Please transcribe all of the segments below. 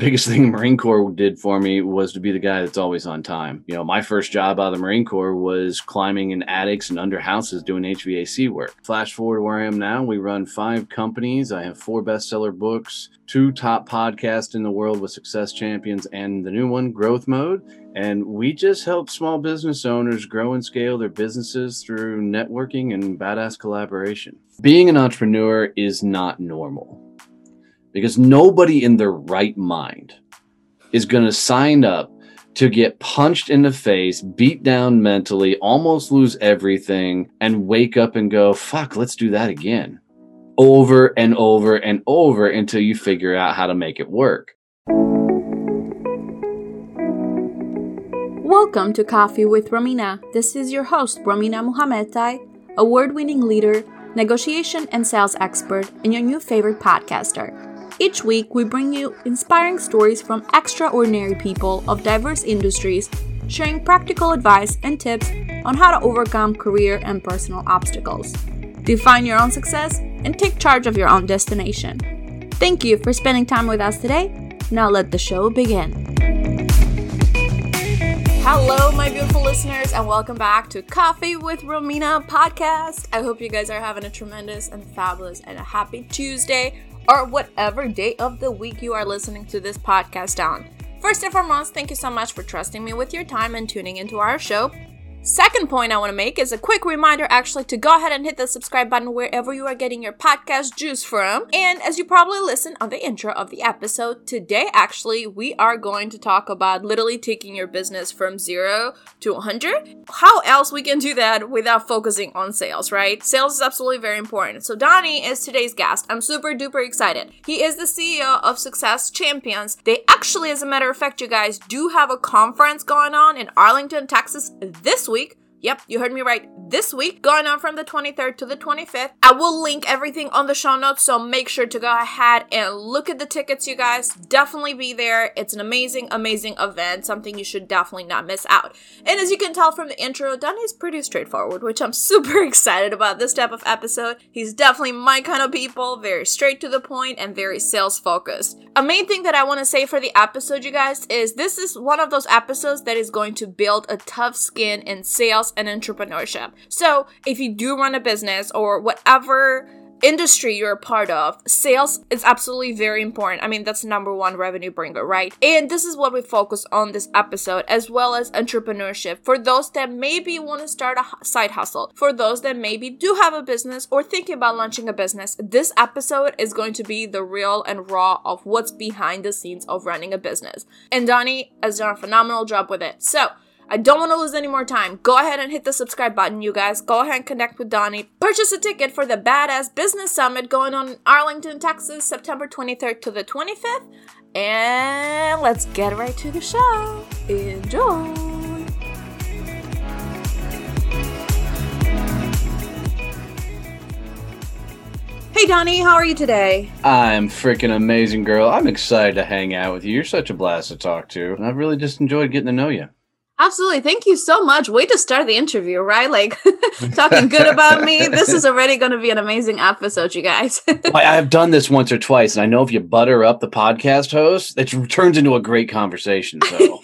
biggest thing Marine Corps did for me was to be the guy that's always on time. You know, my first job out of the Marine Corps was climbing in attics and under houses doing HVAC work. Flash forward to where I am now, we run five companies. I have four bestseller books, two top podcasts in the world with success champions, and the new one, Growth Mode. And we just help small business owners grow and scale their businesses through networking and badass collaboration. Being an entrepreneur is not normal because nobody in their right mind is going to sign up to get punched in the face, beat down mentally, almost lose everything, and wake up and go, fuck, let's do that again. Over and over and over until you figure out how to make it work. Welcome to Coffee with Romina. This is your host, Romina Muhammadtai, award winning leader, negotiation and sales expert, and your new favorite podcaster. Each week, we bring you inspiring stories from extraordinary people of diverse industries, sharing practical advice and tips on how to overcome career and personal obstacles. Define your own success and take charge of your own destination. Thank you for spending time with us today. Now let the show begin. Hello, my beautiful listeners, and welcome back to Coffee with Romina podcast. I hope you guys are having a tremendous and fabulous and a happy Tuesday or whatever day of the week you are listening to this podcast on. First and foremost, thank you so much for trusting me with your time and tuning into our show. Second point I want to make is a quick reminder actually to go ahead and hit the subscribe button wherever you are getting your podcast juice from. And as you probably listened on the intro of the episode, today actually we are going to talk about literally taking your business from zero to 100. How else we can do that without focusing on sales, right? Sales is absolutely very important. So Donnie is today's guest. I'm super duper excited. He is the CEO of Success Champions. They actually, as a matter of fact, you guys do have a conference going on in Arlington, Texas this week. Yep, you heard me right. This week, going on from the 23rd to the 25th. I will link everything on the show notes, so make sure to go ahead and look at the tickets, you guys. Definitely be there. It's an amazing, amazing event, something you should definitely not miss out. And as you can tell from the intro, Donnie is pretty straightforward, which I'm super excited about this type of episode. He's definitely my kind of people, very straight to the point and very sales focused. A main thing that I want to say for the episode, you guys, is this is one of those episodes that is going to build a tough skin in sales and entrepreneurship. So, if you do run a business or whatever industry you're a part of, sales is absolutely very important. I mean, that's number one revenue bringer, right? And this is what we focus on this episode, as well as entrepreneurship for those that maybe want to start a side hustle, for those that maybe do have a business or thinking about launching a business. This episode is going to be the real and raw of what's behind the scenes of running a business. And Donnie has done a phenomenal job with it. So, I don't want to lose any more time. Go ahead and hit the subscribe button, you guys. Go ahead and connect with Donnie. Purchase a ticket for the Badass Business Summit going on in Arlington, Texas, September 23rd to the 25th. And let's get right to the show. Enjoy. Hey Donnie, how are you today? I'm freaking amazing, girl. I'm excited to hang out with you. You're such a blast to talk to. And I've really just enjoyed getting to know you. Absolutely. Thank you so much. Way to start the interview, right? Like talking good about me. This is already going to be an amazing episode, you guys. I've done this once or twice, and I know if you butter up the podcast host, it turns into a great conversation. So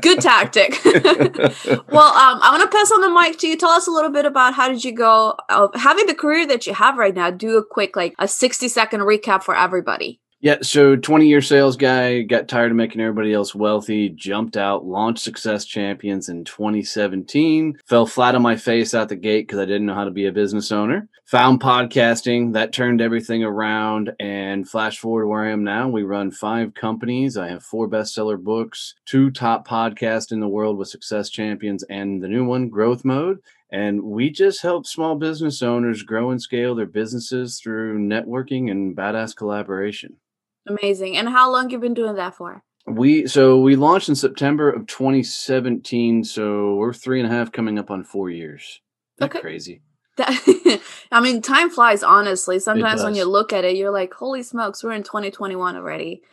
good tactic. well, um, I want to pass on the mic to you. Tell us a little bit about how did you go uh, having the career that you have right now. Do a quick, like a 60 second recap for everybody. Yeah, so 20 year sales guy, got tired of making everybody else wealthy, jumped out, launched Success Champions in 2017, fell flat on my face out the gate because I didn't know how to be a business owner. Found podcasting, that turned everything around, and flash forward where I am now. We run five companies. I have four bestseller books, two top podcasts in the world with Success Champions, and the new one, Growth Mode. And we just help small business owners grow and scale their businesses through networking and badass collaboration. Amazing. And how long you been doing that for? We so we launched in September of 2017, so we're three and a half coming up on four years. That okay. crazy. That, I mean, time flies. Honestly, sometimes when you look at it, you're like, "Holy smokes, we're in 2021 already."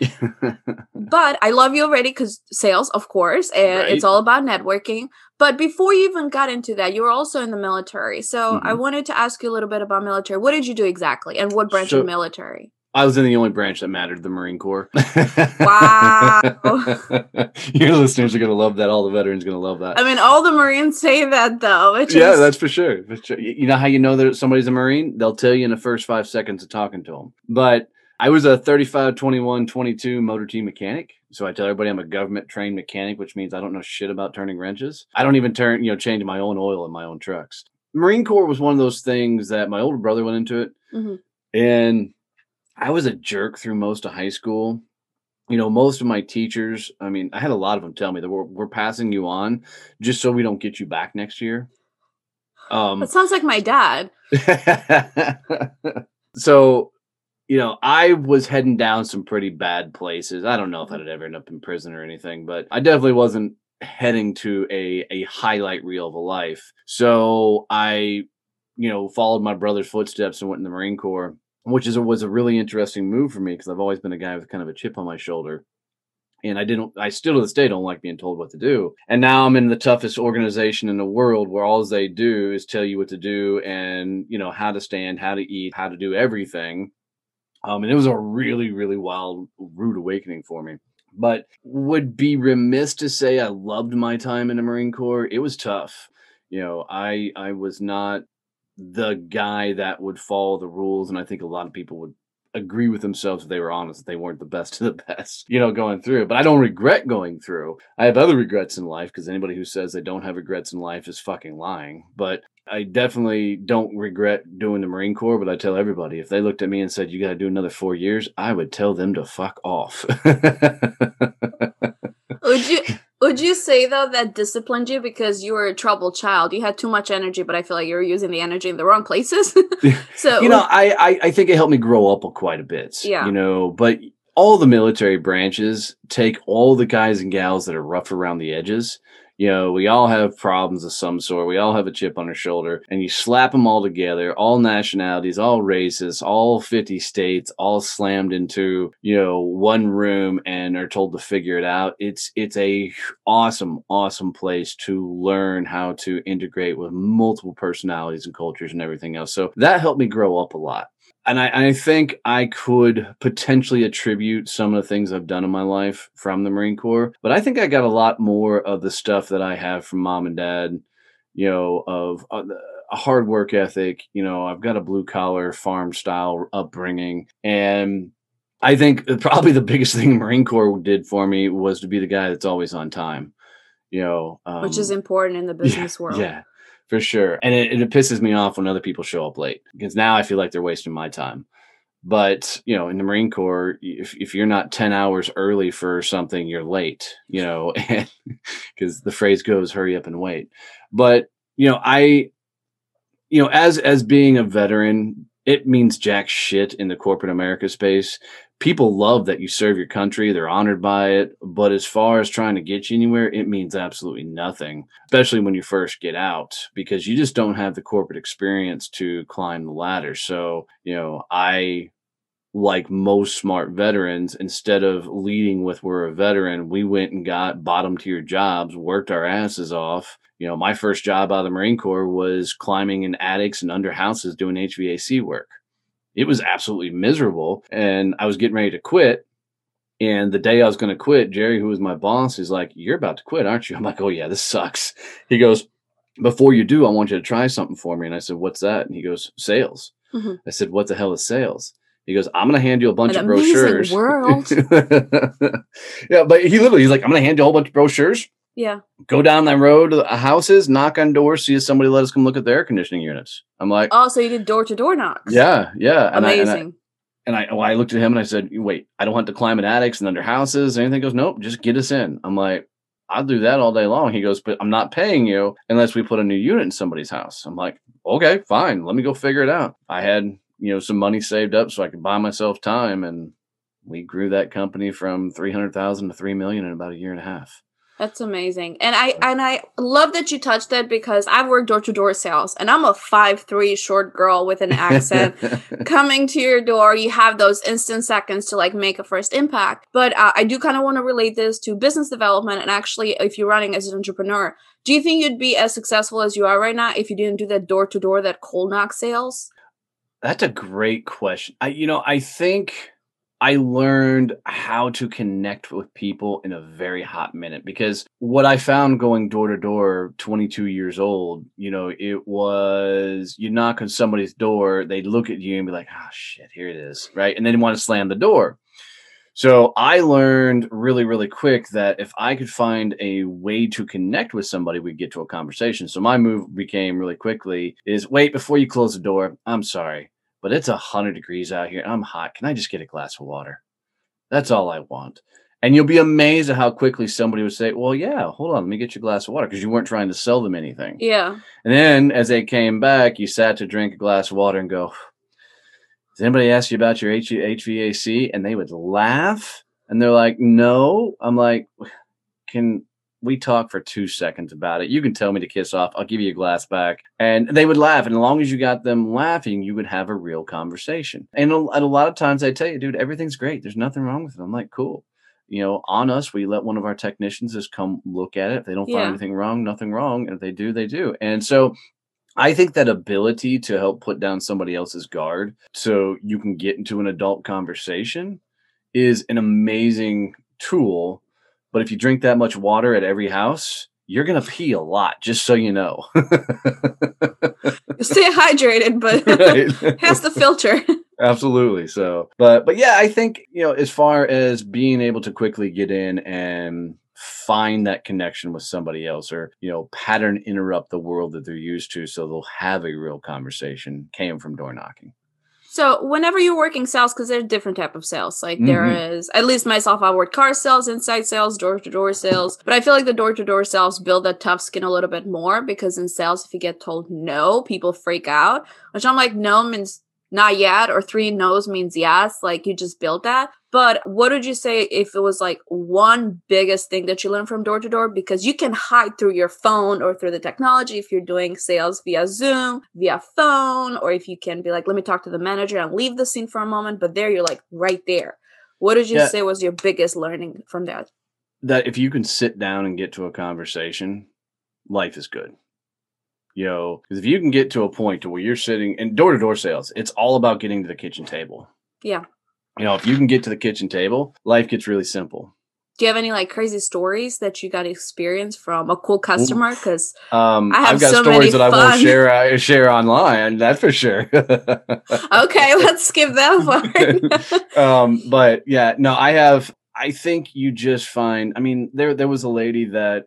but I love you already because sales, of course, and right. it's all about networking. But before you even got into that, you were also in the military. So mm-hmm. I wanted to ask you a little bit about military. What did you do exactly, and what branch so, of military? I was in the only branch that mattered, the Marine Corps. Wow. Your listeners are gonna love that. All the veterans are gonna love that. I mean, all the Marines say that though. Which yeah, is, that's for sure. For sure. You know how you know that somebody's a Marine? They'll tell you in the first five seconds of talking to them. But I was a 35, 21, 22 motor team mechanic. So I tell everybody I'm a government trained mechanic, which means I don't know shit about turning wrenches. I don't even turn, you know, change my own oil in my own trucks. Marine Corps was one of those things that my older brother went into it. Mhm. And I was a jerk through most of high school. You know, most of my teachers, I mean, I had a lot of them tell me that we're, we're passing you on just so we don't get you back next year. Um, That sounds like my dad. so, you know, I was heading down some pretty bad places. I don't know if I'd ever end up in prison or anything, but I definitely wasn't heading to a a highlight reel of a life. So I, you know, followed my brother's footsteps and went in the Marine Corps, which is was a really interesting move for me because I've always been a guy with kind of a chip on my shoulder. And I didn't, I still to this day don't like being told what to do. And now I'm in the toughest organization in the world where all they do is tell you what to do and, you know, how to stand, how to eat, how to do everything. Um, and it was a really, really wild, rude awakening for me. But would be remiss to say I loved my time in the Marine Corps. It was tough. You know, I I was not the guy that would follow the rules, and I think a lot of people would agree with themselves if they were honest that they weren't the best of the best, you know, going through. But I don't regret going through. I have other regrets in life because anybody who says they don't have regrets in life is fucking lying. But I definitely don't regret doing the Marine Corps, but I tell everybody if they looked at me and said, You got to do another four years, I would tell them to fuck off. Would you would you say though that disciplined you because you were a troubled child? You had too much energy, but I feel like you were using the energy in the wrong places. so you know, I, I I think it helped me grow up quite a bit. Yeah. You know, but all the military branches take all the guys and gals that are rough around the edges. You know, we all have problems of some sort. We all have a chip on our shoulder, and you slap them all together, all nationalities, all races, all 50 states, all slammed into, you know, one room and are told to figure it out. It's it's a awesome, awesome place to learn how to integrate with multiple personalities and cultures and everything else. So that helped me grow up a lot and I, I think I could potentially attribute some of the things I've done in my life from the Marine Corps, but I think I got a lot more of the stuff that I have from mom and dad, you know, of uh, a hard work ethic. You know, I've got a blue collar farm style upbringing. And I think probably the biggest thing the Marine Corps did for me was to be the guy that's always on time, you know, um, which is important in the business world. yeah, for sure. And it, it pisses me off when other people show up late because now I feel like they're wasting my time. But you know, in the Marine Corps, if, if you're not ten hours early for something, you're late. You know, because the phrase goes, "Hurry up and wait." But you know, I, you know, as as being a veteran, it means jack shit in the corporate America space. People love that you serve your country; they're honored by it. But as far as trying to get you anywhere, it means absolutely nothing. Especially when you first get out, because you just don't have the corporate experience to climb the ladder. So you know, I like most smart veterans, instead of leading with we're a veteran, we went and got bottom tier jobs, worked our asses off. You know, my first job out of the Marine Corps was climbing in attics and under houses doing HVAC work. It was absolutely miserable. And I was getting ready to quit. And the day I was going to quit, Jerry, who was my boss, is like, You're about to quit, aren't you? I'm like, Oh, yeah, this sucks. He goes, Before you do, I want you to try something for me. And I said, What's that? And he goes, Sales. Mhm. I said, What the hell is sales? He goes, I'm going to hand you a bunch An of brochures. world. yeah, but he literally, he's like, I'm going to hand you a whole bunch of brochures. Yeah. Go down that road to the houses, knock on doors, see if somebody let us come look at their air conditioning units. I'm like, Oh, so you did door to door knocks. yeah, yeah. And I, and I, Amazing. and I, well, I looked at him and I said, "Wait, I don't want to climb in attics and under houses." or anything goes, "Nope, just get us in." I'm like, "I'll do that all day long." He goes, "But I'm not paying you unless we put a new unit in somebody's house." I'm like, "Okay, fine. Let me go figure it out." I had you know some money saved up so I could buy myself time, and we grew that company from three hundred thousand to three million in about a year and a half. That's amazing. And I and I love that you touched that because I've worked door to door sales and I'm a five three short girl with an accent. coming to your door, you have those instant seconds to like make a first impact. But uh, I do kind of want to relate this to business development and actually, if you're running as an entrepreneur, do you think you'd be as successful as you are right now if you didn't do that door to door, that cold knock sales? That's a great question. I, you know, I think I learned how to connect with people in a very hot minute because what I found going door to door, 22 years old, you know, it was you knock on somebody's door, they look at you and be like, oh shit, here it is. Right. And then want to slam the door. So I learned really, really quick that if I could find a way to connect with somebody, we'd get to a conversation. So my move became really quickly is wait before you close the door. I'm sorry but it's a hundred degrees out here. I'm hot. Can I just get a glass of water? That's all I want. And you'll be amazed at how quickly somebody would say, Well, yeah, hold on, let me get you a glass of water because you weren't trying to sell them anything. Yeah. And then as they came back, you sat to drink a glass of water and go, Does anybody ask you about your HVAC? And they would laugh and they're like, No. I'm like, Can we talk for two seconds about it. You can tell me to kiss off. I'll give you a glass back. And they would laugh. And as long as you got them laughing, you would have a real conversation. And a, and a lot of times I tell you, dude, everything's great. There's nothing wrong with it. I'm like, cool. You know, on us, we let one of our technicians just come look at it. If they don't find Yeah. anything wrong, nothing wrong. And if they do, they do. And so I think that ability to help put down somebody else's guard so you can get into an adult conversation is an amazing tool. But if you drink that much water at every house, you're going to pee a lot, just so you know. Stay hydrated, but Right? has the filter. Absolutely. So, but, but yeah, I think, you know, as far as being able to quickly get in and find that connection with somebody else or, you know, pattern interrupt the world that they're used to so they'll have a real conversation came from door knocking. So whenever you're working sales, because there's different type of sales. Like there Mhm. is, at least myself, I work car sales, inside sales, door to door sales. But I feel like the door to door sales build that tough skin a little bit more because in sales, if you get told no, people freak out. Which I'm like, no means not yet, or three no's means yes. Like you just built that. But what would you say if it was like one biggest thing that you learned from door to door? Because you can hide through your phone or through the technology if you're doing sales via Zoom, via phone, or if you can be like, let me talk to the manager and leave the scene for a moment. But there you're like right there. What did you Yeah. say was your biggest learning from that? that if you can sit down and get to a conversation, life is good. You know, because if you can get to a point to where you're sitting in door to door sales, it's all about getting to the kitchen table. Yeah. You know, if you can get to the kitchen table, life gets really simple. Do you have any like crazy stories that you got experience from a cool customer? Because Um, I have I've got so stories that I won't share uh, share online. That's for sure. okay, let's skip that part. um, but yeah, no, I have. I think you just find. I mean, there there was a lady that,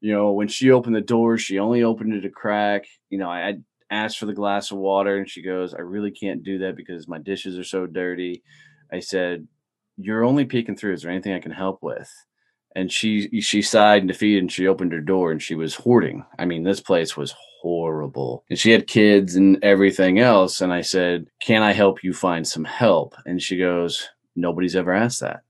you know, when she opened the door, she only opened it a crack. You know, I, I asked for the glass of water, and she goes, "I really can't do that because my dishes are so dirty." I said, "You're only peeking through. Is there anything I can help with?" And she she sighed in defeat, and she opened her door, and she was hoarding. I mean, this place was horrible, and she had kids and everything else. And I said, "Can I help you find some help?" And she goes, "Nobody's ever asked that."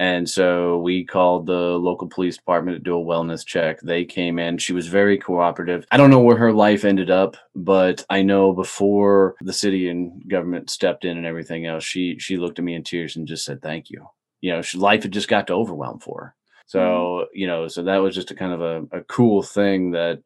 And so we called the local police department to do a wellness check. They came in. She was very cooperative. I don't know where her life ended up, but I know before the city and government stepped in and everything else, she she looked at me in tears and just said thank you. You know, she, life had just got to overwhelm for her. So mm-hmm. you know, so that was just a kind of a, a cool thing that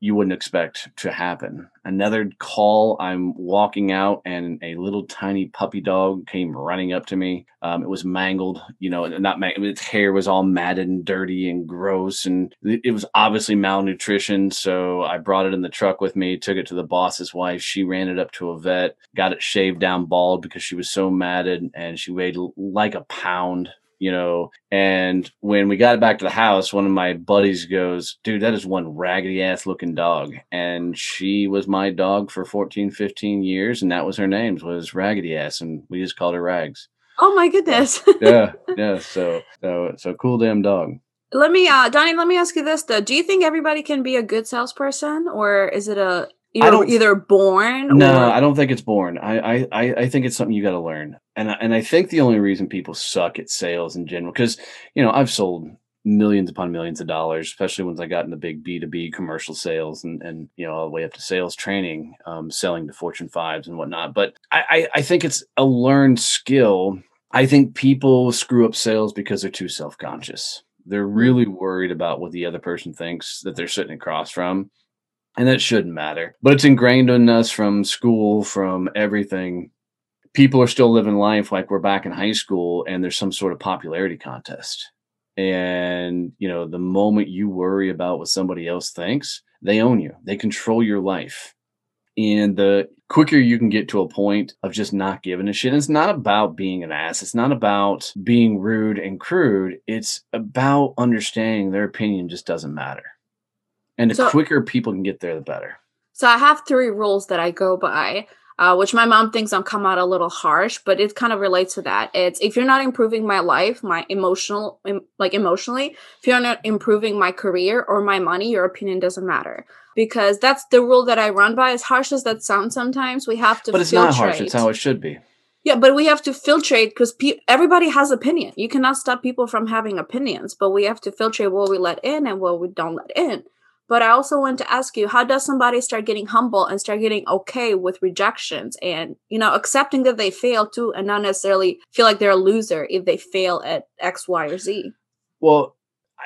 you wouldn't expect to happen. Another call, I'm walking out and a little tiny puppy dog came running up to me. Um, it was mangled, you know, not mangled, its hair was all matted and dirty and gross. And it, it was obviously malnutrition. So I brought it in the truck with me, took it to the boss's wife. She ran it up to a vet, got it shaved down bald because she was so matted and she weighed like a pound you know. And when we got it back to the house, one of my buddies goes, Dude, that is one raggedy ass looking dog. And she was my dog for 14, 15 years. And that was her name, was Raggedy Ass. And we just called her Rags. oh my goodness. Yeah. yeah. So, so, so cool damn dog. let me, uh, Donnie, let me ask you this though. Do you think everybody can be a good salesperson, or is it a you're don't- either born? No, or, I don't think it's born. I, I, I think it's something you got to learn. And, I- and I think the only reason people suck at sales in general, because, you know, I've sold millions upon millions of dollars, especially once I got in the big B2B commercial sales and, and you know, all the way up to sales training, um, selling to Fortune fives and whatnot. But I, I, I think it's a learned skill. I think people screw up sales because they're too self conscious. They're really worried about what the other person thinks that they're sitting across from. And that shouldn't matter. But it's ingrained in us from school, from everything. People are still living life like we're back in high school and there's some sort of popularity contest. And, you know, the moment you worry about what somebody else thinks, they own you, they control your life. And the quicker you can get to a point of just not giving a shit, it's not about being an ass. It's not about being rude and crude. It's about understanding their opinion just doesn't matter. And the So- quicker people can get there, the better. So I have three rules that I go by, uh, which my mom thinks I'm come out a little harsh, but it kind of relates to that. It's if you're not improving my life, my emotional, em- like emotionally, if you're not improving my career or my money, your opinion doesn't matter. Because that's the rule that I run by. As harsh as that sounds, sometimes we have to. But it's not harsh. It's how it should be. Yeah, but we have to filtrate because pe- everybody has opinion. You cannot stop people from having opinions, but we have to filtrate what we let in and what we don't let in. But I also want to ask you, how does somebody start getting humble and start getting okay with rejections and you know accepting that they fail too, and not necessarily feel like they're a loser if they fail at X, Y, or Z? Well,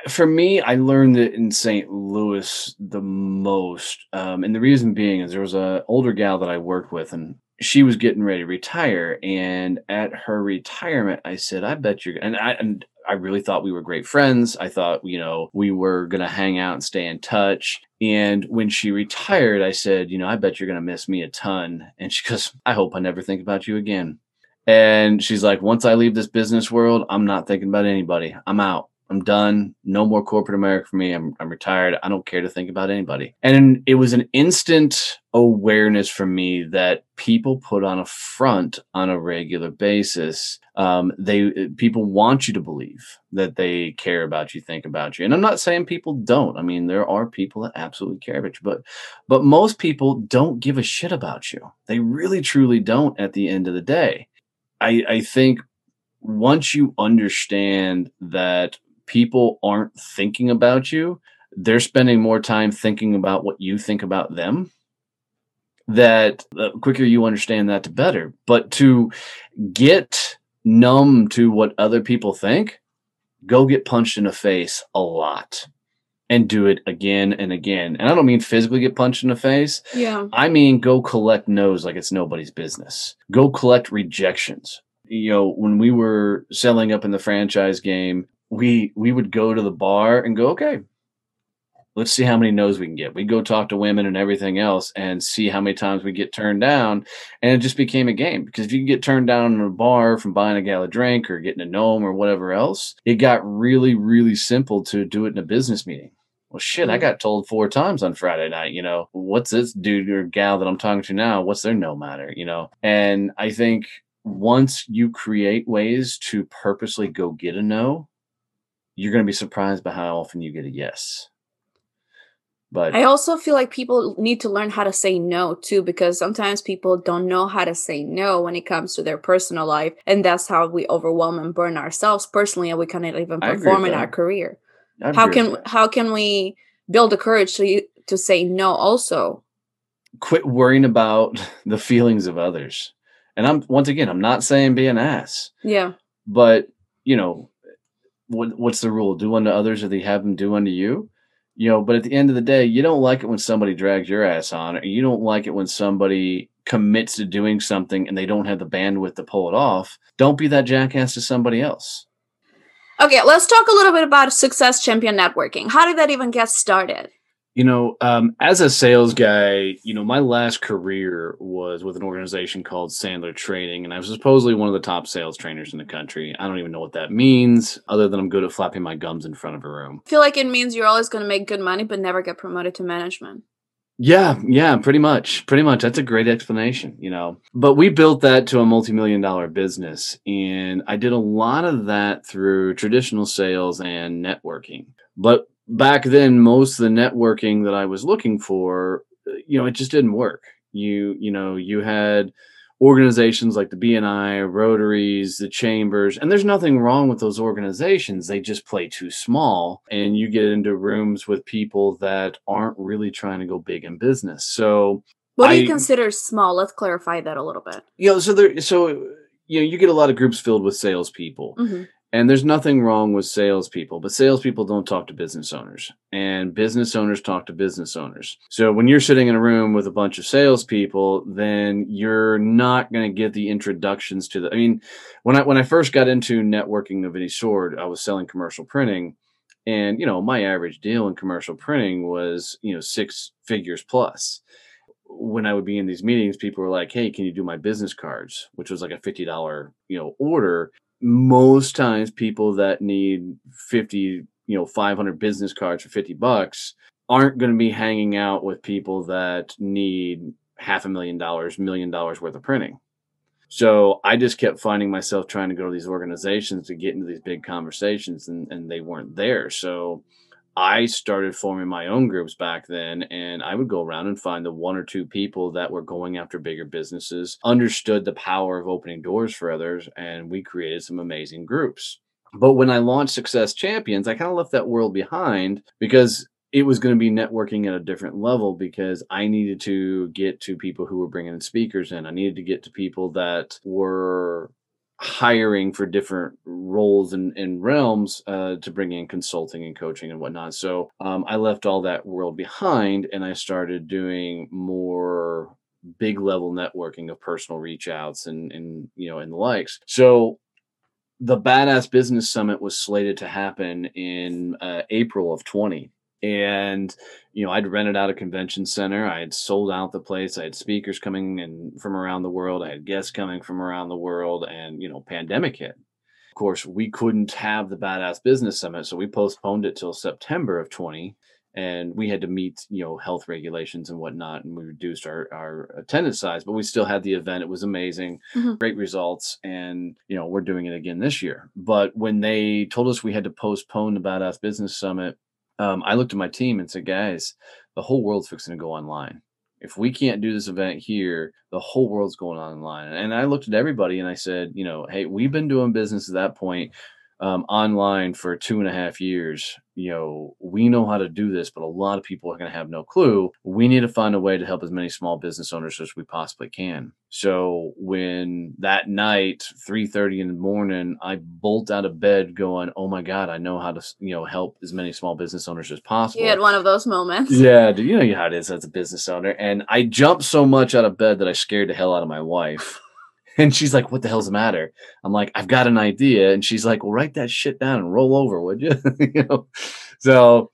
for me, I learned it in St. Louis the most, um, and the reason being is there was a older gal that I worked with, and she was getting ready to retire. And at her retirement, I said, "I bet you're," and I and I really thought we were great friends. I thought, you know, we were gonna hang out and stay in touch. And when she retired, I said, you know, I bet you're gonna miss me a ton. And she goes, I hope I never think about you again. And she's like, once I leave this business world, I'm not thinking about anybody. I'm out. I'm done. No more corporate America for me. I'm, I'm retired. I don't care to think about anybody. And it was an instant awareness for me that people put on a front on a regular basis. Um, they people want you to believe that they care about you, think about you. And I'm not saying people don't. I mean, there are people that absolutely care about you, but but most people don't give a shit about you. They really truly don't at the end of the day. I, I think once you understand that people aren't thinking about you, they're spending more time thinking about what you think about them. That the quicker you understand that, the better. But to get numb to what other people think, go get punched in the face a lot and do it again and again. And I don't mean physically get punched in the face. Yeah. I mean, go collect no's like it's nobody's business. Go collect rejections. You know, when we were selling up in the franchise game, we we would go to the bar and go, okay, let's see how many no's we can get. We go talk to women and everything else and see how many times we get turned down. And it just became a game because if you can get turned down in a bar from buying a gal a drink or getting a gnome or whatever else, it got really, really simple to do it in a business meeting. Well, shit, I Mm. got told four times on Friday night, you know, what's this dude or gal that I'm talking to now? What's their no matter, you know? And I think once you create ways to purposely go get a no, you're going to be surprised by how often you get a yes. But I also feel like people need to learn how to say no too, because sometimes people don't know how to say no when it comes to their personal life. And that's how we overwhelm and burn ourselves personally, and we cannot even perform in our career. I'd How can how can we build the courage to to say no also? quit worrying about the feelings of others? And I'm once again, I'm not saying be an ass, Yeah. but you know, what what's the rule? Do unto others as they have them do unto you. You know, but at the end of the day, you don't like it when somebody drags your ass on, or you don't like it when somebody commits to doing something and they don't have the bandwidth to pull it off. Don't be that jackass to somebody else. Okay, let's talk a little bit about Success Champion Networking. How did that even get started? You know, um, as a sales guy, you know, my last career was with an organization called Sandler Training, and I was supposedly one of the top sales trainers in the country. I don't even know what that means, other than I'm good at flapping my gums in front of a room. I feel like it means you're always going to make good money, but never get promoted to management. Yeah, yeah, pretty much. Pretty much. That's a great explanation, you know. But we built that to a multi million dollar business. And I did a lot of that through traditional sales and networking. But back then, most of the networking that I was looking for, you know, it just didn't work. You, you know, you had organizations like the BNI, Rotaries, the Chambers, and there's nothing wrong with those organizations. They just play too small, and you get into rooms with people that aren't really trying to go big in business. So, What do you I- consider small? Let's clarify that a little bit. you know, so there, so you know, you get a lot of groups filled with salespeople, Mhm. And there's nothing wrong with salespeople, but salespeople don't talk to business owners, and business owners talk to business owners. So when you're sitting in a room with a bunch of salespeople, then you're not going to get the introductions to the. I mean, when I when I first got into networking of any sort, I was selling commercial printing, and you know my average deal in commercial printing was you know six figures plus when I would be in these meetings, people were like, "Hey, can you do my business cards?" Which was like a fifty dollar, you know, order. Most times, people that need fifty, you know, five hundred business cards for fifty bucks aren't going to be hanging out with people that need half a million dollars, million dollars worth of printing. So I just kept finding myself trying to go to these organizations to get into these big conversations, and, and they weren't there. So I started forming my own groups back then, and I would go around and find the one or two people that were going after bigger businesses, understood the power of opening doors for others, and we created some amazing groups. But when I launched Success Champions, I kind of left that world behind because it was going to be networking at a different level because I needed to get to people who were bringing in speakers in. I needed to get to people that were hiring for different roles and, and realms uh, to bring in consulting and coaching and whatnot. So um, I left all that world behind and I started doing more big level networking of personal reach outs and, and you know and the likes. So the Badass Business Summit was slated to happen in uh, April of 20 and you know i'd rented out a convention center i had sold out the place i had speakers coming in from around the world i had guests coming from around the world and you know pandemic hit of course we couldn't have the badass business summit so we postponed it till september of 20 and we had to meet you know health regulations and whatnot and we reduced our, our attendance size but we still had the event it was amazing mm-hmm. great results and you know we're doing it again this year but when they told us we had to postpone the badass business summit um, I looked at my team and said, guys, the whole world's fixing to go online. If we can't do this event here, the whole world's going online. And I looked at everybody and I said, you know, hey, we've been doing business at that point um, online for two and a half years. You know, we know how to do this, but a lot of people are going to have no clue. We need to find a way to help as many small business owners as we possibly can. So when that night, three thirty in the morning, I bolt out of bed, going, "Oh my god, I know how to you know help as many small business owners as possible." You had one of those moments. Yeah, Do you know how it is as a business owner, and I jumped so much out of bed that I scared the hell out of my wife. And she's like, "What the hell's the matter?" I'm like, "I've got an idea." And she's like, "Well, write that shit down and roll over, would you?" you know. So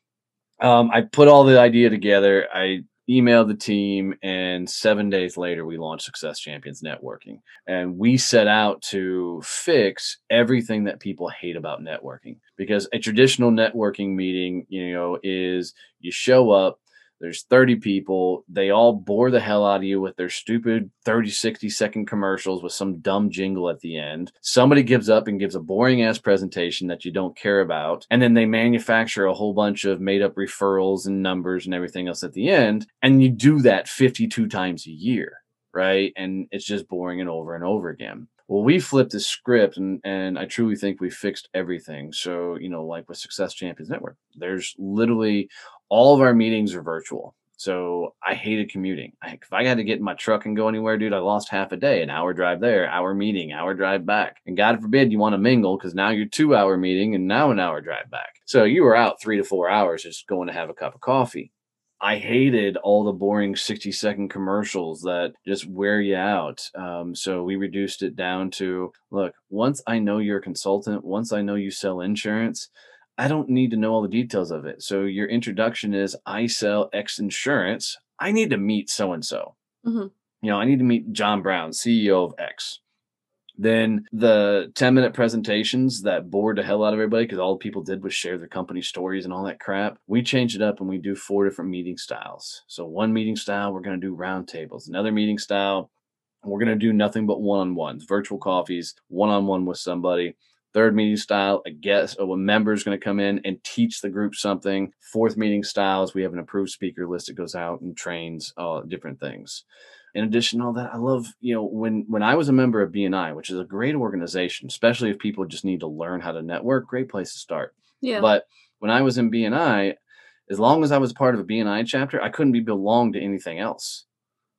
um, I put all the idea together. I emailed the team, and seven days later, we launched Success Champions Networking, and we set out to fix everything that people hate about networking. Because a traditional networking meeting, you know, is you show up there's 30 people. They all bore the hell out of you with their stupid 30, 60 second commercials with some dumb jingle at the end. Somebody gives up and gives a boring ass presentation that you don't care about. And then they manufacture a whole bunch of made up referrals and numbers and everything else at the end. And you do that 52 times a year, right? And it's just boring and over and over again. Well, we flipped the script and, and I truly think we fixed everything. So, you know, like with Success Champions Network, there's literally all of our meetings are virtual. So I hated commuting. If I had to get in my truck and go anywhere, dude, I lost half a day, an hour drive there, hour meeting, hour drive back. And God forbid you want to mingle because now you're two hour meeting and now an hour drive back. So you were out three to four hours just going to have a cup of coffee. I hated all the boring 60 second commercials that just wear you out. Um, so we reduced it down to look, once I know you're a consultant, once I know you sell insurance, I don't need to know all the details of it. So your introduction is I sell X insurance. I need to meet so and so. You know, I need to meet John Brown, CEO of X. Then the 10 minute presentations that bored the hell out of everybody because all people did was share their company stories and all that crap. We changed it up and we do four different meeting styles. So, one meeting style, we're going to do roundtables. Another meeting style, we're going to do nothing but one on ones, virtual coffees, one on one with somebody. Third meeting style, a guest or a member is going to come in and teach the group something. Fourth meeting styles, we have an approved speaker list that goes out and trains uh, different things. In addition to all that, I love, you know, when when I was a member of BNI, which is a great organization, especially if people just need to learn how to network, great place to start. Yeah. But when I was in BNI, as long as I was part of a BNI chapter, I couldn't be belong to anything else.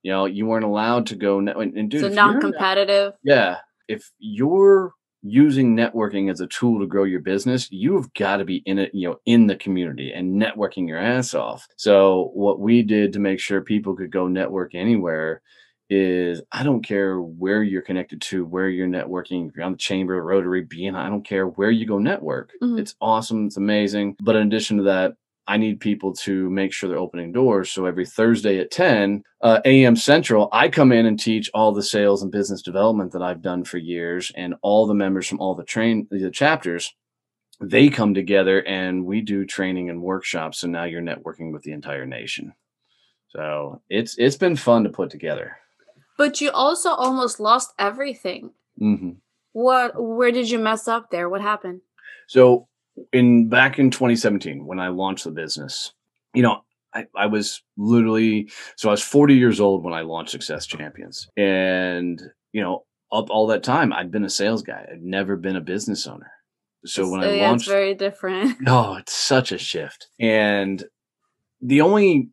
You know, you weren't allowed to go and, and do so non-competitive. Yeah, if you're using networking as a tool to grow your business, you've got to be in it, you know, in the community and networking your ass off. So what we did to make sure people could go network anywhere is I don't care where you're connected to, where you're networking, if you're on the chamber, Rotary, BNI I don't care where you go network. Mm-hmm. It's awesome, it's amazing. But in addition to that, I need people to make sure they're opening doors. So every Thursday at 10 uh, a.m. Central, I come in and teach all the sales and business development that I've done for years, and all the members from all the train the chapters. They come together and we do training and workshops. So now you're networking with the entire nation. So it's it's been fun to put together. But you also almost lost everything. Mm-hmm. What? Where did you mess up there? What happened? So in back in 2017 when I launched the business, you know, I, I was literally so I was 40 years old when I launched Success Champions, and you know, up all that time I'd been a sales guy. I'd never been a business owner. So when I yeah, launched, it's very different. Oh, it's such a shift. And the only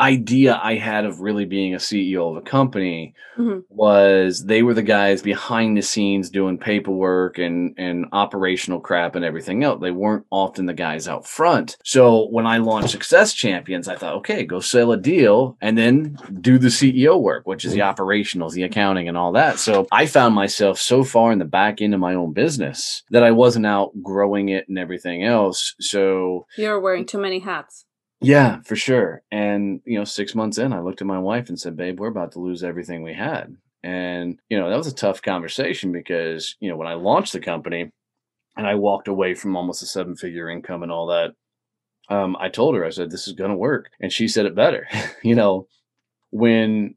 idea I had of really being a CEO of a company mm-hmm. was they were the guys behind the scenes doing paperwork and and operational crap and everything else. They weren't often the guys out front. So when I launched Success Champions, I thought, okay, go sell a deal and then do the CEO work, which is the mm-hmm. operationals, the accounting, and all that. So I found myself so far in the back end of my own business that I wasn't out growing it and everything else. So you're wearing too many hats. Yeah, for sure. And, you know, six months in, I looked at my wife and said, babe, we're about to lose everything we had. And, you know, that was a tough conversation because, you know, when I launched the company and I walked away from almost a seven figure income and all that, um, I told her, I said, this is going to work. And she said it better. you know, when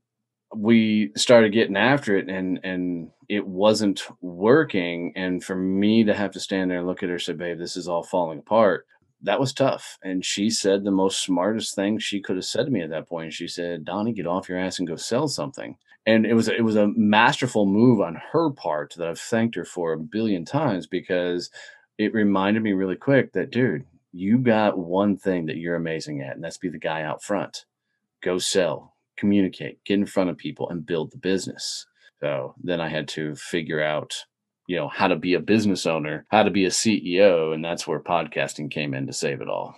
we started getting after it and, and, it wasn't working and for me to have to stand there and look at her and say babe this is all falling apart that was tough. And she said the most smartest thing she could have said to me at that point. She said, Donnie, get off your ass and go sell something. And it was it was a masterful move on her part that I've thanked her for a billion times because it reminded me really quick that dude, you got one thing that you're amazing at, and that's be the guy out front. Go sell, communicate, get in front of people, and build the business. So then I had to figure out you know how to be a business owner how to be a ceo and that's where podcasting came in to save it all.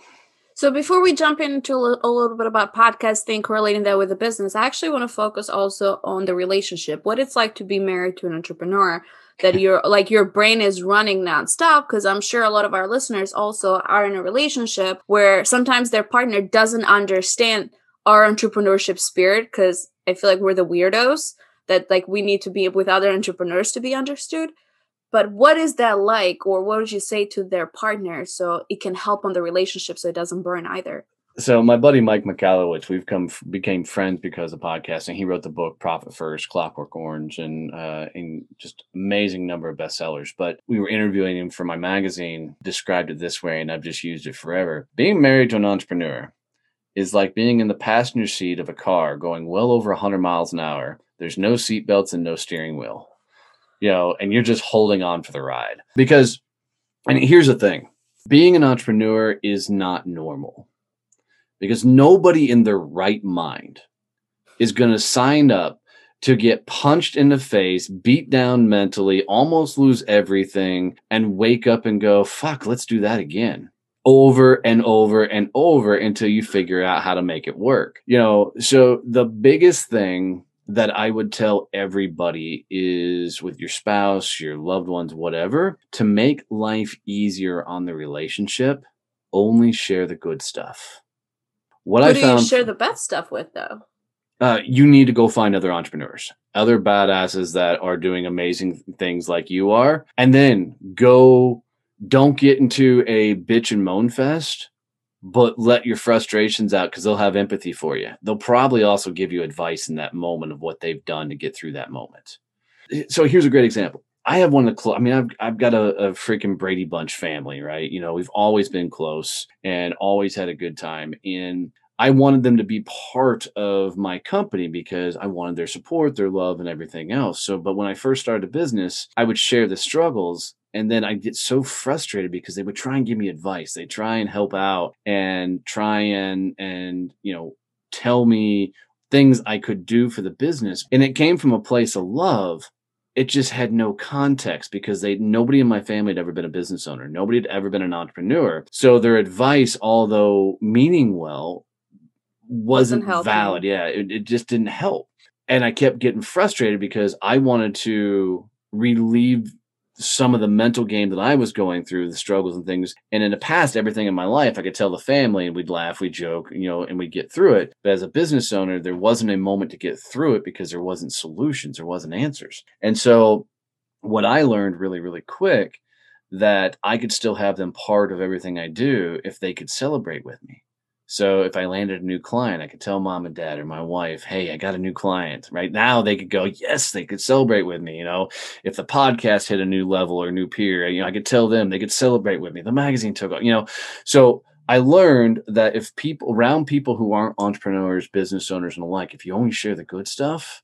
So before we jump into a little bit about podcasting correlating that with the business i actually want to focus also on the relationship what it's like to be married to an entrepreneur that you're like your brain is running nonstop because i'm sure a lot of our listeners also are in a relationship where sometimes their partner doesn't understand our entrepreneurship spirit because i feel like we're the weirdos that like we need to be with other entrepreneurs to be understood but what is that like or what would you say to their partner so it can help on the relationship so it doesn't burn either? So my buddy mike michalowicz we've come became friends because of podcasting. He wrote the book profit first clockwork orange and uh and just amazing number of bestsellers. But we were interviewing him for my magazine described it this way and i've just used it forever. Being married to an entrepreneur is like being in the passenger seat of a car going well over 100 miles an hour. There's no seat belts and no steering wheel you know, and you're just holding on for the ride. Because, and here's the thing being an entrepreneur is not normal because nobody in their right mind is going to sign up to get punched in the face, beat down mentally, almost lose everything, and wake up and go, fuck, let's do that again. Over and over and over until you figure out how to make it work. You know, so the biggest thing that I would tell everybody is with your spouse, your loved ones, whatever, to make life easier on the relationship, only share the good stuff. What Who I do found, you share the best stuff with, though? Uh, you need to go find other entrepreneurs, other badasses that are doing amazing things like you are, and then go. Don't get into a bitch and moan fest but let your frustrations out because they'll have empathy for you. They'll probably also give you advice in that moment of what they've done to get through that moment. Eh, so here's a great example. I have one of the close. I mean, I've I've got a, a freaking Brady Bunch family, right? You know, we've always been close and always had a good time. And I wanted them to be part of my company because I wanted their support, their love, and everything else. So, but when I first started a business, I would share the struggles and then I get so frustrated because they would try and give me advice. They try and help out and try and and you know tell me things I could do for the business. And it came from a place of love, it just had no context because they nobody in my family had ever been a business owner. Nobody had ever been an entrepreneur. So their advice, although meaning well, wasn't, Wasn't valid. Yeah, it, it just didn't help. And I kept getting frustrated because I wanted to relieve some of the mental game that I was going through, the struggles and things. And in the past, everything in my life, I could tell the family and we'd laugh, we'd joke, you know, and we'd get through it. But as a business owner, there wasn't a moment to get through it because there wasn't solutions, there wasn't answers. And so what I learned really, really quick that I could still have them part of everything I do if they could celebrate with me. So if I landed a new client, I could tell mom and dad or my wife, "Hey, I got a new client." Right now, they could go, "Yes," they could celebrate with me. You know, if the podcast hit a new level or new peer, you know, I could tell them they could celebrate with me. The magazine took off. You know, so I learned that if people around people who aren't entrepreneurs, business owners, and the like, if you only share the good stuff,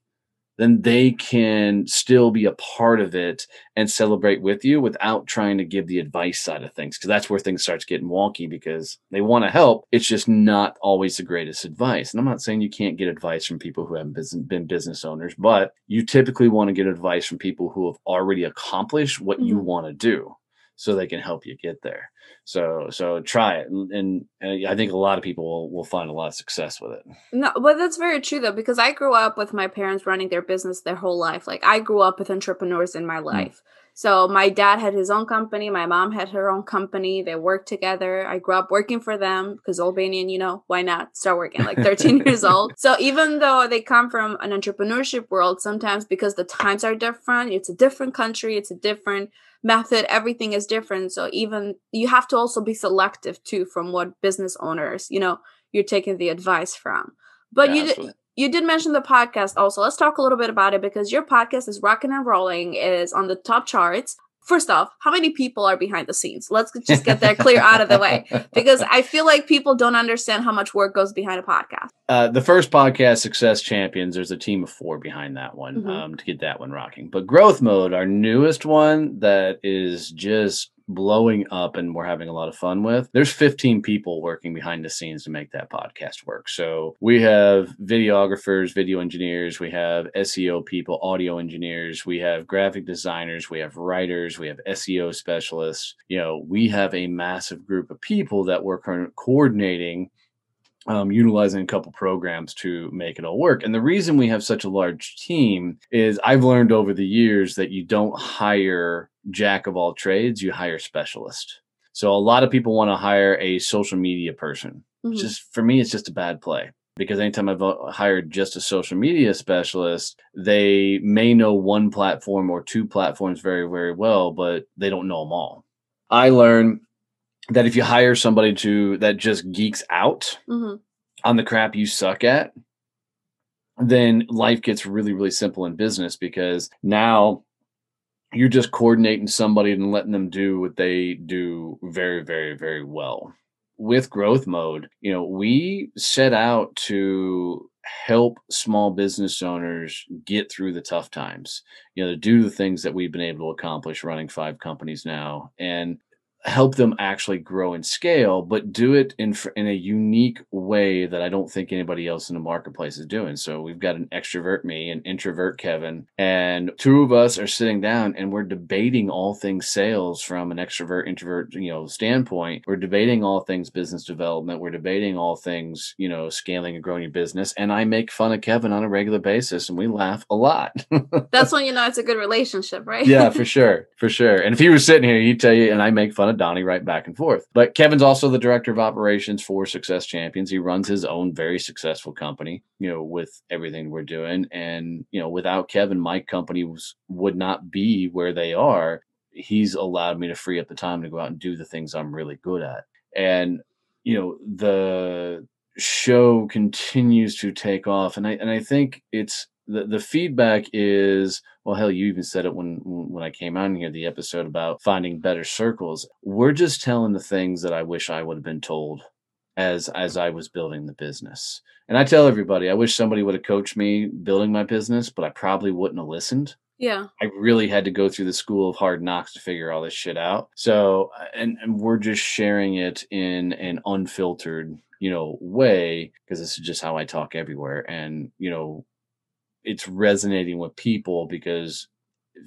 then they can still be a part of it and celebrate with you without trying to give the advice side of things because that's where things starts getting wonky because they want to help it's just not always the greatest advice and i'm not saying you can't get advice from people who haven't been business owners but you typically want to get advice from people who have already accomplished what you Mhm. want to do so they can help you get there so so try it and, and, and i think a lot of people will, will find a lot of success with it No, but that's very true though, because I grew up with my parents running their business their whole life. Like I grew up with entrepreneurs in my hmm. life. So my dad had his own company, my mom had her own company. They worked together. I grew up working for them because Albanian, you know, why not start working like 13 years old? So even though they come from an entrepreneurship world, sometimes because the times are different, it's a different country, it's a different method, everything is different. So even you have to also be selective too from what business owners, you know, you're taking the advice from. But you Absolutely. You did mention the podcast also. Let's talk a little bit about it because your podcast is rocking and rolling. It is on the top charts. First off, how many people are behind the scenes? Let's just get that clear out of the way because I feel like people don't understand how much work goes behind a podcast. Uh, the first podcast, Success Champions, there's a team of four behind that one Mhm. um, to get that one rocking. But Growth Mode, our newest one that is just blowing up and we're having a lot of fun with, there's 15 people working behind the scenes to make that podcast work. So we have videographers, video engineers, we have SEO people, audio engineers, we have graphic designers, we have writers, we have SEO specialists. You know, we have a massive group of people that on coordinating um, utilizing a couple programs to make it all work. And the reason we have such a large team is I've learned over the years that you don't hire jack of all trades, you hire specialist. So a lot of people want to hire a social media person. Mhm. Just for me, it's just a bad play because anytime I've uh, hired just a social media specialist, they may know one platform or two platforms very, very well, but they don't know them all. I learned that if you hire somebody to that just geeks out Mhm. on the crap you suck at, then life gets really, really simple in business because now you're just coordinating somebody and letting them do what they do very, very, very well. With growth mode, you know, we set out to help small business owners get through the tough times, you know, to do the things that we've been able to accomplish running five companies now and help them actually grow and scale, but do it in in a unique way that I don't think anybody else in the marketplace is doing. So we've got an extrovert me, an introvert Kevin, and two of us are sitting down and we're debating all things sales from an extrovert introvert you know standpoint. We're debating all things business development. We're debating all things you know scaling and growing your business. And I make fun of Kevin on a regular basis, and we laugh a lot. That's when you know it's a good relationship, right? yeah, for sure, for sure. And if he was sitting here, he'd tell you, and I make fun of Donnie right back and forth. But Kevin's also the director of operations for Success Champions. He runs his own very successful company, you know, with everything we're doing. And you know, without Kevin, my company was, would not be where they are. He's allowed me to free up the time to go out and do the things I'm really good at. And you know, the show continues to take off, and I and I think it's the the feedback is well hell you even said it when when i came on here the episode about finding better circles we're just telling the things that i wish i would have been told as as i was building the business and i tell everybody i wish somebody would have coached me building my business but i probably wouldn't have listened Yeah. I really had to go through the school of hard knocks to figure all this shit out. So, uh, and, and we're just sharing it in an unfiltered, you know, way because this is just how I talk everywhere. And, you know, it's resonating with people because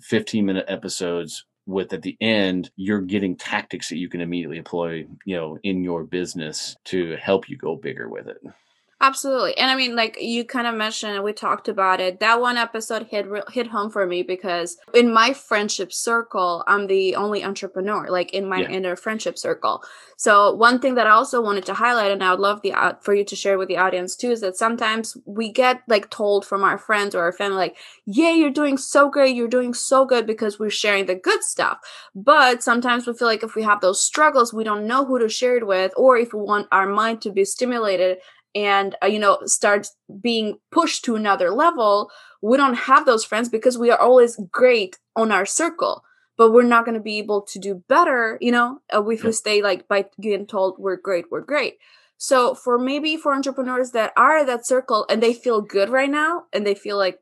15 minute episodes with at the end you're getting tactics that you can immediately employ you know in your business to help you go bigger with it Absolutely. And I mean, like you kind of mentioned, and we talked about it. That one episode hit hit home for me because in my friendship circle, I'm the only entrepreneur, like in my yeah. inner friendship circle. So one thing that I also wanted to highlight, and I would love the uh, for you to share with the audience too, is that sometimes we get like told from our friends or our family, like, "Yeah, you're doing so great, you're doing so good," because we're sharing the good stuff. But sometimes we feel like if we have those struggles, we don't know who to share it with, or if we want our mind to be stimulated and uh, you know start being pushed to another level we don't have those friends because we are always great on our circle but we're not going to be able to do better you know uh, if we stay like by getting told we're great we're great. So for maybe for entrepreneurs that are at that circle and they feel good right now and they feel like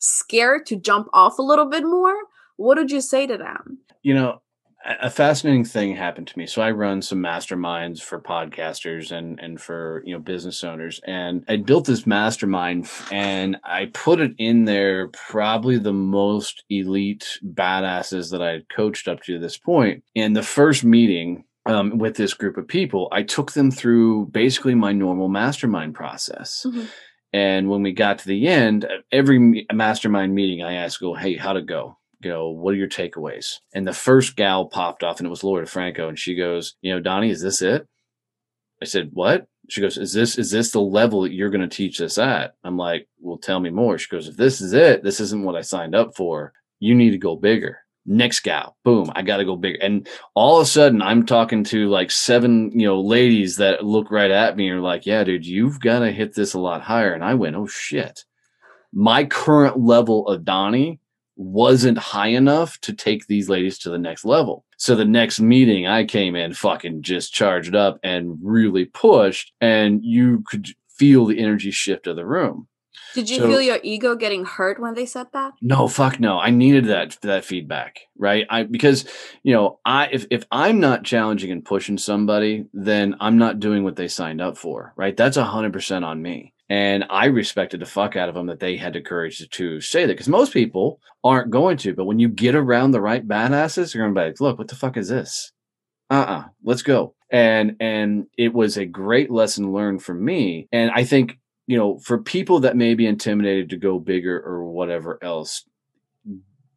scared to jump off a little bit more what would you say to them? You know a fascinating thing happened to me. So I run some masterminds for podcasters and and for you know business owners, and I built this mastermind and I put it in there probably the most elite badasses that I had coached up to this point. In the first meeting, um, with this group of people, I took them through basically my normal mastermind process. Mm-hmm. And when we got to the end, every mastermind meeting, I ask, "Go, hey, how'd it go? Go, what are your takeaways? And the first gal popped off and it was Laura Franco. And she goes, you know, Donnie, is this it? I said, what? She goes, is this, is this the level that you're going to teach this at? I'm like, well, tell me more. She goes, if this is it, this isn't what I signed up for. You need to go bigger. Next gal, boom, I got to go bigger. And all of a sudden I'm talking to like seven, you know, ladies that look right at me and are like, yeah, dude, you've got to hit this a lot higher. And I went, oh shit. My current level of Donnie wasn't high enough to take these ladies to the next level. So the next meeting, I came in fucking just charged up and really pushed, and you could feel the energy shift of the room. Did you so, feel your ego getting hurt when they said that? No, fuck no. I needed that that feedback, right? I because you know, I if if I'm not challenging and pushing somebody, then I'm not doing what they signed up for, right? That's a hundred percent on me. And I respected the fuck out of them that they had the courage to, to say that because most people aren't going to. But when you get around the right badasses, you're going to be like, look, what the fuck is this? Uh uh-uh, uh, let's go. And and it was a great lesson learned for me. And I think, you know, for people that may be intimidated to go bigger or whatever else,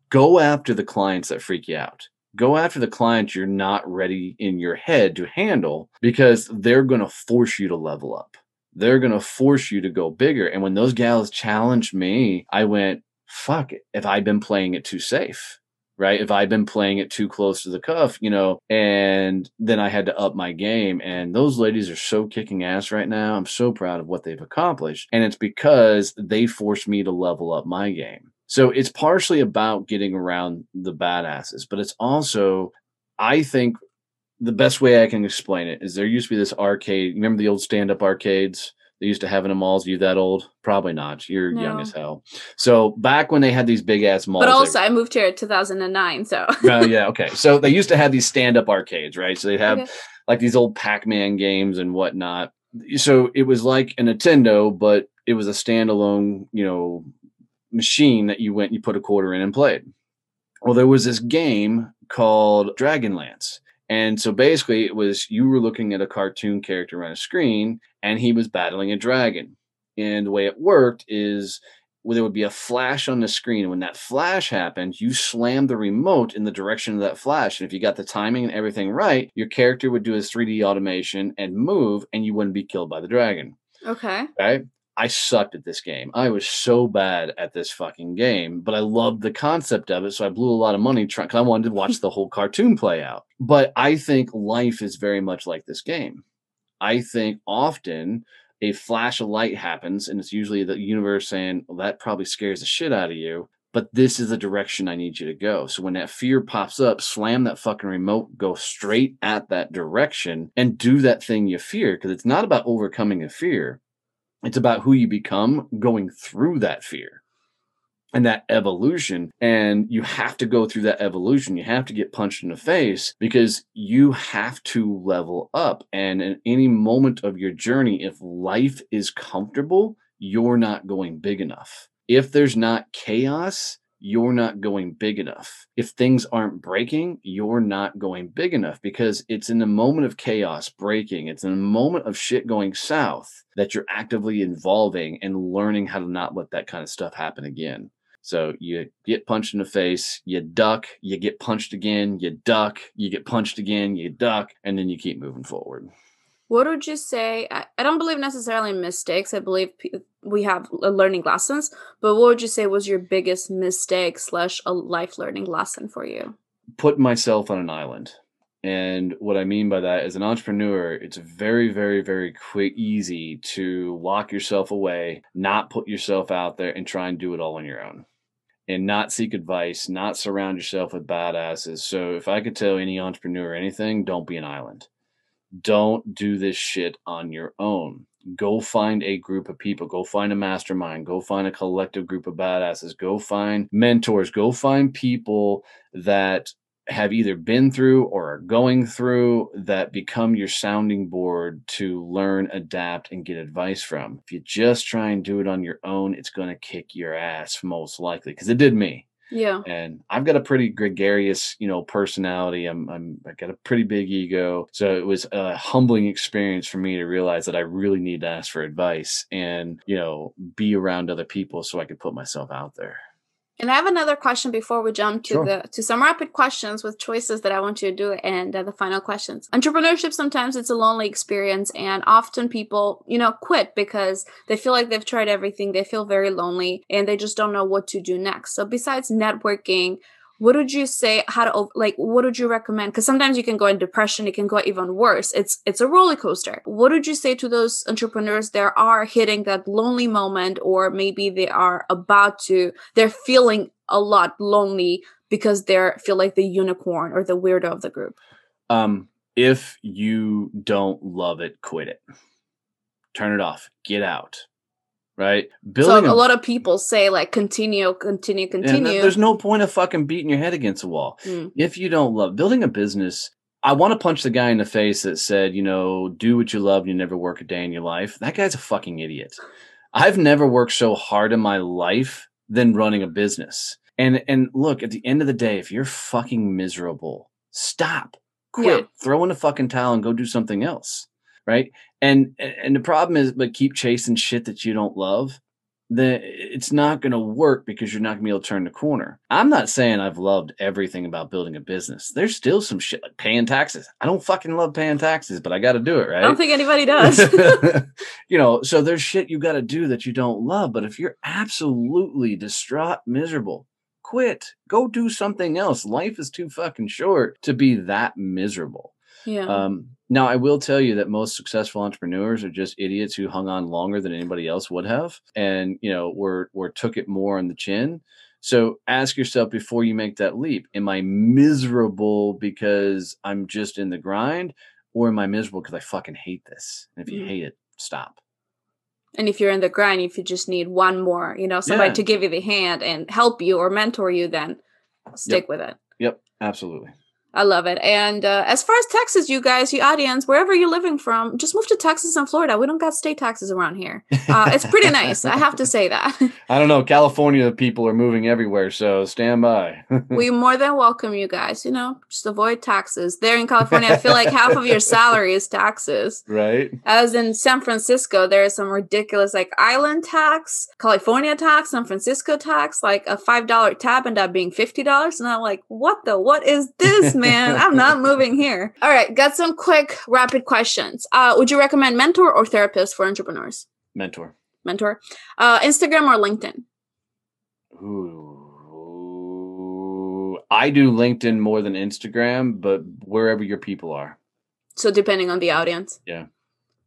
go after the clients that freak you out go after the clients you're not ready in your head to handle because they're going to force you to level up they're going to force you to go bigger. And when those gals challenged me, I went, fuck it. If I've been playing it too safe, right? If I've been playing it too close to the cuff, you know, and then I had to up my game. And those ladies are so kicking ass right now. I'm so proud of what they've accomplished. And it's because they forced me to level up my game. So it's partially about getting around the badasses, but it's also, I think the best way I can explain it is there used to be this arcade. Remember the old stand up arcades they used to have in the malls? You that old? Probably not. You're no. young as hell. So back when they had these big ass malls. But also, I moved here in 2009. So. oh, yeah. Okay. So they used to have these stand up arcades, right? So they'd have okay. like these old Pac Man games and whatnot. So it was like a Nintendo, but it was a standalone, you know, machine that you went, you put a quarter in and played. Well, there was this game called Dragonlance and so basically, it was you were looking at a cartoon character on a screen, and he was battling a dragon. And the way it worked is well, there would be a flash on the screen. And when that flash happened, you slammed the remote in the direction of that flash. And if you got the timing and everything right, your character would do his 3D automation and move, and you wouldn't be killed by the dragon. Okay. Right. I sucked at this game. I was so bad at this fucking game, but I loved the concept of it. So I blew a lot of money trying because I wanted to watch the whole cartoon play out. But I think life is very much like this game. I think often a flash of light happens, and it's usually the universe saying, Well, that probably scares the shit out of you. But this is the direction I need you to go. So when that fear pops up, slam that fucking remote, go straight at that direction and do that thing you fear. Because it's not about overcoming a fear it's about who you become going through that fear and that evolution. And you have to go through that evolution. You have to get punched in the face because you have to level up. And in any moment of your journey, if life is comfortable, you're not going big enough. If there's not chaos, you're not going big enough. If things aren't breaking, you're not going big enough because it's in the moment of chaos breaking, it's in a moment of shit going south that you're actively involving and learning how to not let that kind of stuff happen again. So you get punched in the face, you duck, you get punched again, you duck, you get punched again, you duck, and then you keep moving forward. What would you say? I, I don't believe necessarily in mistakes. I believe p- we have learning lessons. But what would you say was your biggest mistake slash a life learning lesson for you? Put myself on an island. And what I mean by that, as an entrepreneur, it's very, very, very quick, easy to lock yourself away, not put yourself out there, and try and do it all on your own, and not seek advice, not surround yourself with badasses. So, if I could tell any entrepreneur anything, don't be an island don't do this shit on your own. Go find a group of people. Go find a mastermind. Go find a collective group of badasses. Go find mentors. Go find people that have either been through or are going through that become your sounding board to learn, adapt, and get advice from. If you just try and do it on your own, it's going to kick your ass most likely because it did me. Yeah. And I've got a pretty gregarious, you know, personality. I'm, I'm, I got a pretty big ego. So it was a humbling experience for me to realize that I really need to ask for advice and, you know, be around other people so I could put myself out there. And I have another question before we jump to Sure. the to some rapid questions with choices that I want you to do and uh, the final questions. Entrepreneurship sometimes it's a lonely experience and often people, you know, quit because they feel like they've tried everything, they feel very lonely and they just don't know what to do next. So besides networking, what would you say how to like what would you recommend because sometimes you can go in depression it can go even worse it's it's a roller coaster what would you say to those entrepreneurs that are hitting that lonely moment or maybe they are about to they're feeling a lot lonely because they're feel like the unicorn or the weirdo of the group Um, if you don't love it, quit it. Turn it off. Get out. Right? so a lot of people say like continue continue and continue there's no point of fucking beating your head against a wall. Mm. if you don't love building a business, I want to punch the guy in the face that said, you know, do what you love and you never work a day in your life. That guy's a fucking idiot. I've never worked so hard in my life than running a business. And and look, at the end of the day, if you're fucking miserable, stop. Quit. Yeah. Throw in the fucking towel and go do something else. Right? And and the problem is but keep chasing shit that you don't love then it's not going to work because you're not going to be able to turn the corner. I'm not saying I've loved everything about building a business. There's still some shit like paying taxes. I don't fucking love paying taxes, but I got to do it, right? i don't think anybody does you know, so there's shit you got to do that you don't love. But if you're absolutely distraught, miserable, quit. Go do something else. Life is too fucking short to be that miserable. yeah Um, now, I will tell you that most successful entrepreneurs are just idiots who hung on longer than anybody else would have, and you know, were were took it more on the chin. So ask yourself before you make that leap: Am I miserable because I'm just in the grind, or am I miserable because I fucking hate this? And if you Mhm. hate it, stop. and if you're in the grind if you just need one more you know somebody Yeah. to give you the hand and help you or mentor you then stick with it Yep, absolutely. I love it. And uh, as far as Texas, you guys, you audience, wherever you're living from, just move to Texas and Florida. We don't got state taxes around here. Uh, it's pretty nice. I have to say that. I don't know. California people are moving everywhere, so stand by. we more than welcome you guys. You know, just avoid taxes. There in California, I feel like half of your salary is taxes. right? As in San Francisco, there is some ridiculous like island tax, California tax, San Francisco tax, like a five dollar tab ended up being fifty dollars, and I'm like, what the? What is this, man? I'm not moving here. All right, got some quick, rapid questions. Uh, would you recommend mentor or therapist for entrepreneurs? Mentor. Mentor, uh, Instagram or LinkedIn? Ooh. I do LinkedIn more than Instagram, but wherever your people are. So depending on the audience. Yeah.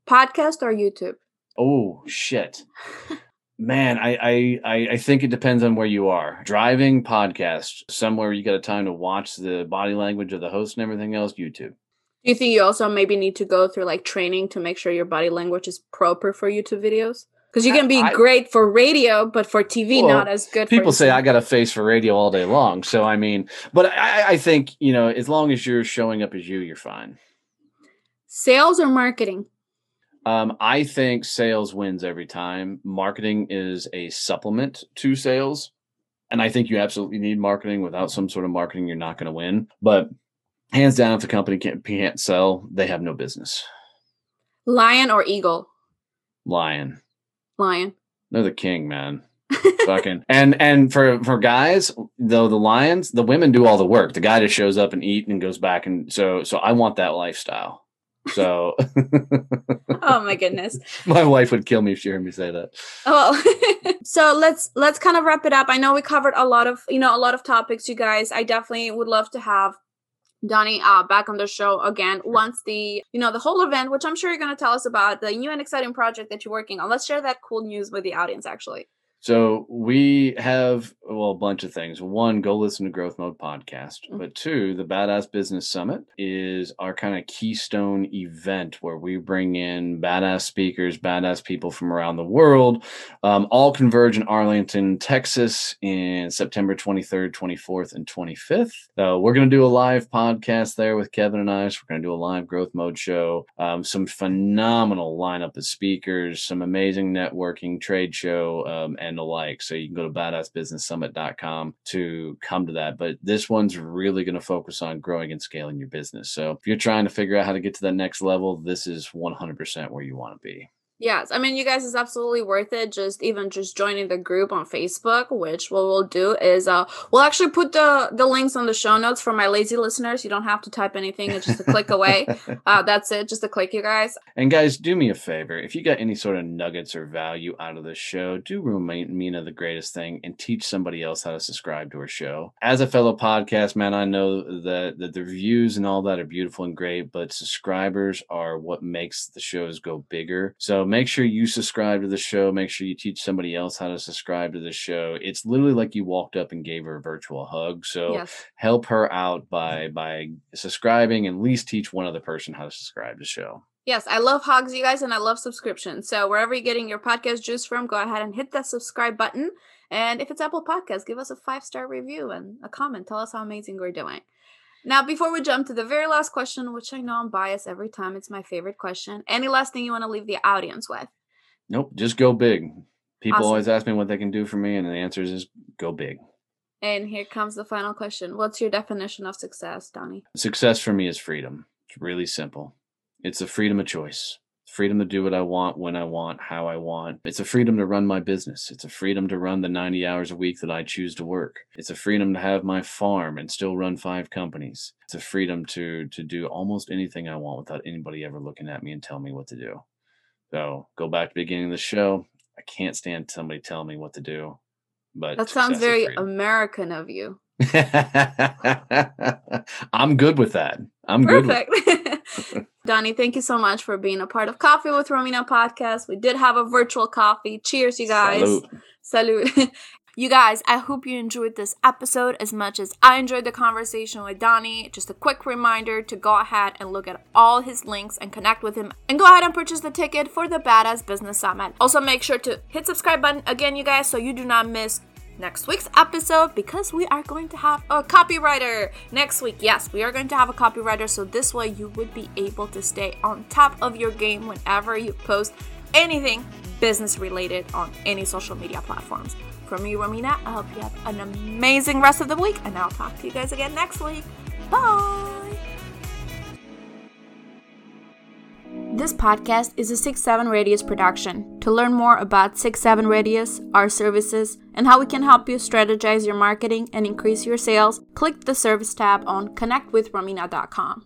Podcast or YouTube? Oh shit. Man, I, I I think it depends on where you are. Driving, podcast, somewhere you got a time to watch the body language of the host and everything else, YouTube. Do you think you also maybe need to go through like training to make sure your body language is proper for YouTube videos? Because you can be I- great for radio, but for TV, Well, not as good. People say I got a face for radio all day long. So I mean, but I, I think, you know, as long as you're showing up as you, you're fine. sales or marketing. Um, I think sales wins every time. Marketing is a supplement to sales. And I think you absolutely need marketing. Without some sort of marketing, you're not going to win. But hands down, if the company can't, can't sell, they have no business. Lion or eagle? Lion. Lion. They're the king, man. Fucking and and for for guys though the lions the women do all the work the guy just shows up and eat and goes back and so so I want that lifestyle so oh my goodness. My wife would kill me if she heard me say that. Oh so let's let's kind of wrap it up. I know we covered a lot of you know a lot of topics you guys. I definitely would love to have Donnie uh, back on the show again once the you know the whole event, which I'm sure you're going to tell us about the new and exciting project that you're working on. Let's share that cool news with the audience. Actually, so we have well a bunch of things. One, go listen to Growth Mode podcast. Mm-hmm. But two, the Badass Business Summit is our kind of keystone event where we bring in badass speakers, badass people from around the world, um, all converge in Arlington, Texas, in September 23rd, 24th, and 25th. Uh, we're going to do a live podcast there with Kevin and I. So we're going to do a live Growth Mode show. Um, some phenomenal lineup of speakers, some amazing networking, trade show, um, and the like. So you can go to badassbusinesssummit.com to come to that. But this one's really going to focus on growing and scaling your business. So if you're trying to figure out how to get to that next level, this is 100% where you want to be. Yes, I mean, you guys is absolutely worth it. Just even just joining the group on Facebook, which what we'll do is uh we'll actually put the the links on the show notes for my lazy listeners. You don't have to type anything; it's just a click away. Uh, that's it, just a click, you guys. And guys, do me a favor: if you got any sort of nuggets or value out of this show, do Romina the greatest thing and teach somebody else how to subscribe to her show. As a fellow podcast man, I know that that the reviews and all that are beautiful and great, but subscribers are what makes the shows go bigger. So make sure you subscribe to the show. Make sure you teach somebody else how to subscribe to the show. It's literally like you walked up and gave her a virtual hug. So yes. help her out by by subscribing and at least teach one other person how to subscribe to the show. Yes, I love hugs, you guys, and I love subscriptions. So wherever you're getting your podcast juice from, go ahead and hit that subscribe button. And if it's Apple Podcast, give us a five star review and a comment. Tell us how amazing we're doing. Now, before we jump to the very last question, which I know I'm biased every time, it's my favorite question. Any last thing you want to leave the audience with? Nope, just go big. People awesome. always ask me what they can do for me, and the answer is go big. And here comes the final question What's your definition of success, Donnie? Success for me is freedom. It's really simple. It's the freedom of choice freedom to do what I want, when I want, how I want. It's a freedom to run my business. It's a freedom to run the 90 hours a week that I choose to work. It's a freedom to have my farm and still run five companies. It's a freedom to to do almost anything I want without anybody ever looking at me and telling me what to do. So go back to the beginning of the show. I can't stand somebody telling me what to do. But that sounds very American of you. I'm good with that. I'm Perfect. good. With- Donnie, thank you so much for being a part of Coffee with Romina podcast. We did have a virtual coffee. Cheers, you guys. Salute. Salute. You guys, I hope you enjoyed this episode as much as I enjoyed the conversation with Donnie. Just a quick reminder to go ahead and look at all his links and connect with him and go ahead and purchase the ticket for the Badass Business Summit. Also, make sure to hit subscribe button again, you guys, so you do not miss next week's episode because we are going to have a copywriter next week. Yes, we are going to have a copywriter, so this way you would be able to stay on top of your game whenever you post anything business related on any social media platforms. From me, Romina, I hope you have an amazing rest of the week, and I'll talk to you guys again next week. Bye! This podcast is a 6 7 Radius production. To learn more about 6 7 Radius, our services, and how we can help you strategize your marketing and increase your sales, click the service tab on connectwithromina.com.